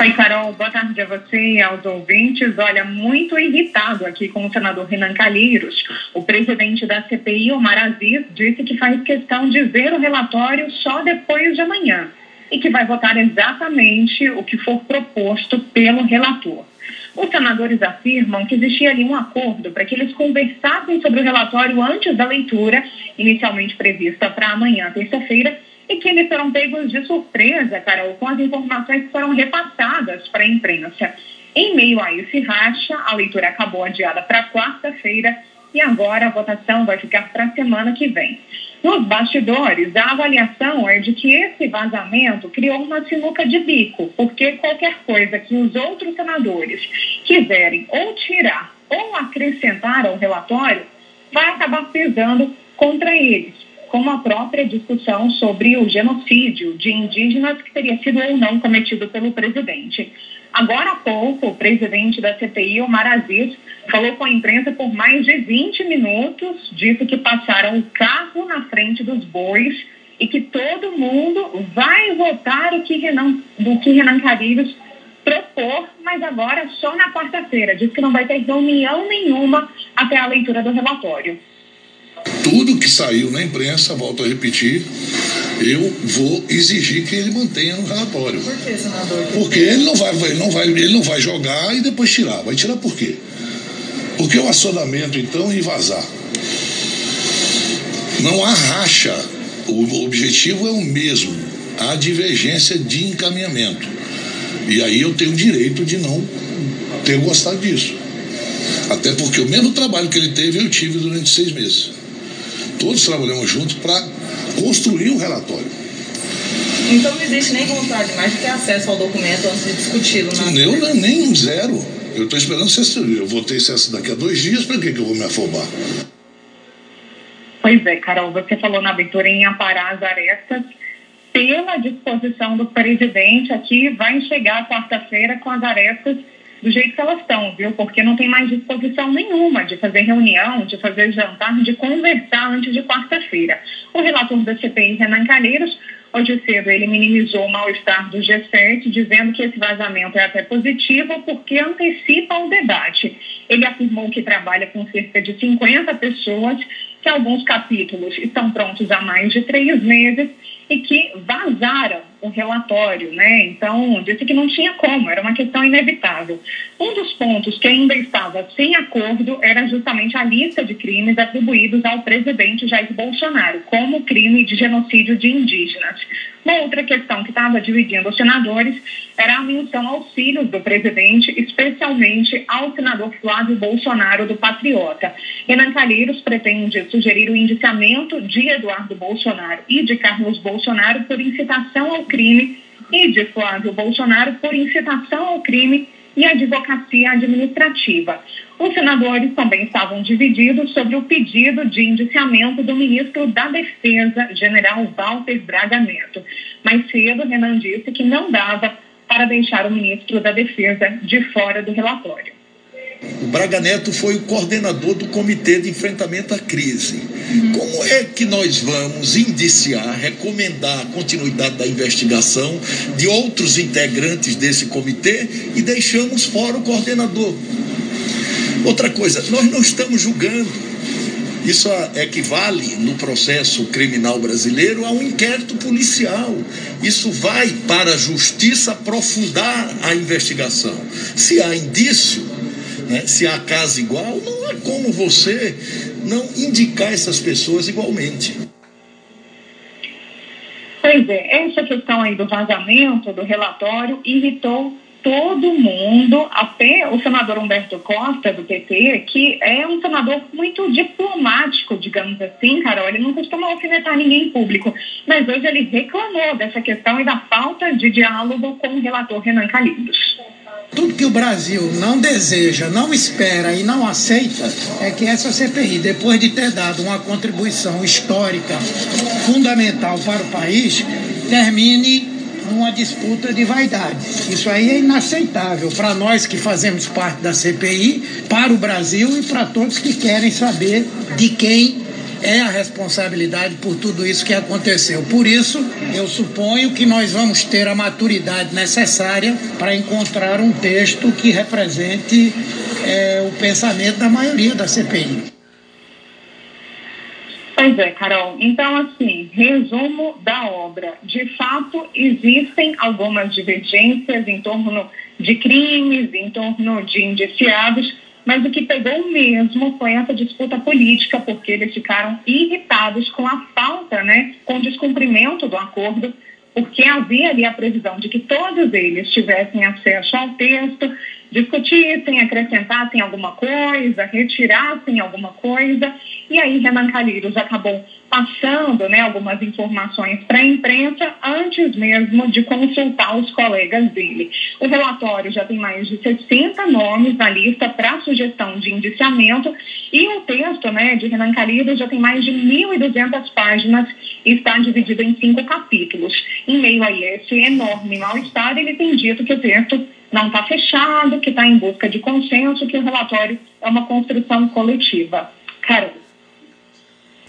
Oi, Carol, boa tarde a você e aos ouvintes. Olha, muito irritado aqui com o senador Renan Calheiros. O presidente da CPI, Omar Aziz, disse que faz questão de ver o relatório só depois de amanhã e que vai votar exatamente o que for proposto pelo relator. Os senadores afirmam que existia ali um acordo para que eles conversassem sobre o relatório antes da leitura, inicialmente prevista para amanhã, terça-feira, e que eles foram pegos de surpresa, Carol, com as informações que foram repassadas para a imprensa. Em meio a esse racha, a leitura acabou adiada para quarta-feira e agora a votação vai ficar para a semana que vem. Nos bastidores, a avaliação é de que esse vazamento criou uma sinuca de bico, porque qualquer coisa que os outros senadores quiserem ou tirar ou acrescentar ao relatório vai acabar pesando contra eles como a própria discussão sobre o genocídio de indígenas que teria sido ou não cometido pelo presidente. Agora há pouco, o presidente da CPI, Omar Aziz, falou com a imprensa por mais de 20 minutos, disse que passaram o carro na frente dos bois e que todo mundo vai votar o que Renan, do que Renan Carilhos propor, mas agora só na quarta-feira. Diz que não vai ter reunião nenhuma até a leitura do relatório tudo que saiu na imprensa, volto a repetir, eu vou exigir que ele mantenha no relatório. Por que, senador? Porque ele não vai, ele não vai, ele não vai jogar e depois tirar. Vai tirar por quê? Porque o acionamento, então, e vazar. Não há racha. O objetivo é o mesmo. Há divergência de encaminhamento. E aí eu tenho o direito de não ter gostado disso. Até porque o mesmo trabalho que ele teve, eu tive durante seis meses todos trabalhamos juntos para construir um relatório. Então não existe nem vontade mais de ter acesso ao documento antes de discuti-lo, né? Eu nem zero. Eu estou esperando ser Eu vou ter acesso daqui a dois dias, para que, que eu vou me afobar? Pois é, Carol, você falou na abertura em aparar as arestas. Pela disposição do presidente aqui, vai chegar quarta-feira com as arestas do jeito que elas estão, viu? Porque não tem mais disposição nenhuma de fazer reunião, de fazer jantar, de conversar antes de quarta-feira. O relator da CPI, Renan Calheiros, hoje cedo ele minimizou o mal-estar do G7, dizendo que esse vazamento é até positivo porque antecipa o debate. Ele afirmou que trabalha com cerca de 50 pessoas, que alguns capítulos estão prontos há mais de três meses que vazaram o relatório, né? Então, disse que não tinha como, era uma questão inevitável. Um dos pontos que ainda estava sem acordo era justamente a lista de crimes atribuídos ao presidente Jair Bolsonaro, como crime de genocídio de indígenas. Uma outra questão que estava dividindo os senadores era a menção aos filhos do presidente, especialmente ao senador Flávio Bolsonaro do Patriota. Renan Calheiros pretende sugerir o indiciamento de Eduardo Bolsonaro e de Carlos Bolsonaro por incitação ao crime e de Flávio Bolsonaro por incitação ao crime e advocacia administrativa. Os senadores também estavam divididos sobre o pedido de indiciamento do ministro da Defesa, general Walter Braga Neto. Mais cedo, Renan disse que não dava para deixar o ministro da Defesa de fora do relatório. O Braga Neto foi o coordenador do Comitê de Enfrentamento à Crise. Como é que nós vamos indiciar, recomendar a continuidade da investigação de outros integrantes desse comitê e deixamos fora o coordenador? Outra coisa, nós não estamos julgando. Isso equivale no processo criminal brasileiro a um inquérito policial. Isso vai para a justiça aprofundar a investigação. Se há indício, né? Se há casa igual, não há como você não indicar essas pessoas igualmente. Pois é, essa questão aí do vazamento do relatório irritou todo mundo, até o senador Humberto Costa, do PT, que é um senador muito diplomático, digamos assim, Carol, ele não costuma alfinetar ninguém em público, mas hoje ele reclamou dessa questão e da falta de diálogo com o relator Renan Calixto. Tudo que o Brasil não deseja, não espera e não aceita é que essa CPI, depois de ter dado uma contribuição histórica fundamental para o país, termine numa disputa de vaidade. Isso aí é inaceitável para nós que fazemos parte da CPI, para o Brasil e para todos que querem saber de quem é a responsabilidade por tudo isso que aconteceu. Por isso, eu suponho que nós vamos ter a maturidade necessária para encontrar um texto que represente é, o pensamento da maioria da CPI. Pois é, Carol. Então, assim, resumo da obra. De fato, existem algumas divergências em torno de crimes, em torno de indiciados, mas o que pegou mesmo foi essa disputa política, porque eles ficaram irritados com a falta, né, com o descumprimento do acordo, porque havia ali a previsão de que todos eles tivessem acesso ao texto, discutissem, acrescentassem alguma coisa, retirassem alguma coisa, e aí Renan Calheiros acabou passando né, algumas informações para a imprensa antes mesmo de consultar os colegas dele. O relatório já tem mais de 60 nomes na lista para sugestão de indiciamento e o texto né, de Renan Calheiros já tem mais de 1.200 páginas e está dividido em cinco capítulos. Em meio a esse enorme mal-estar, ele tem dito que o texto não está fechado, que está em busca de consenso, que o relatório é uma construção coletiva. Cara,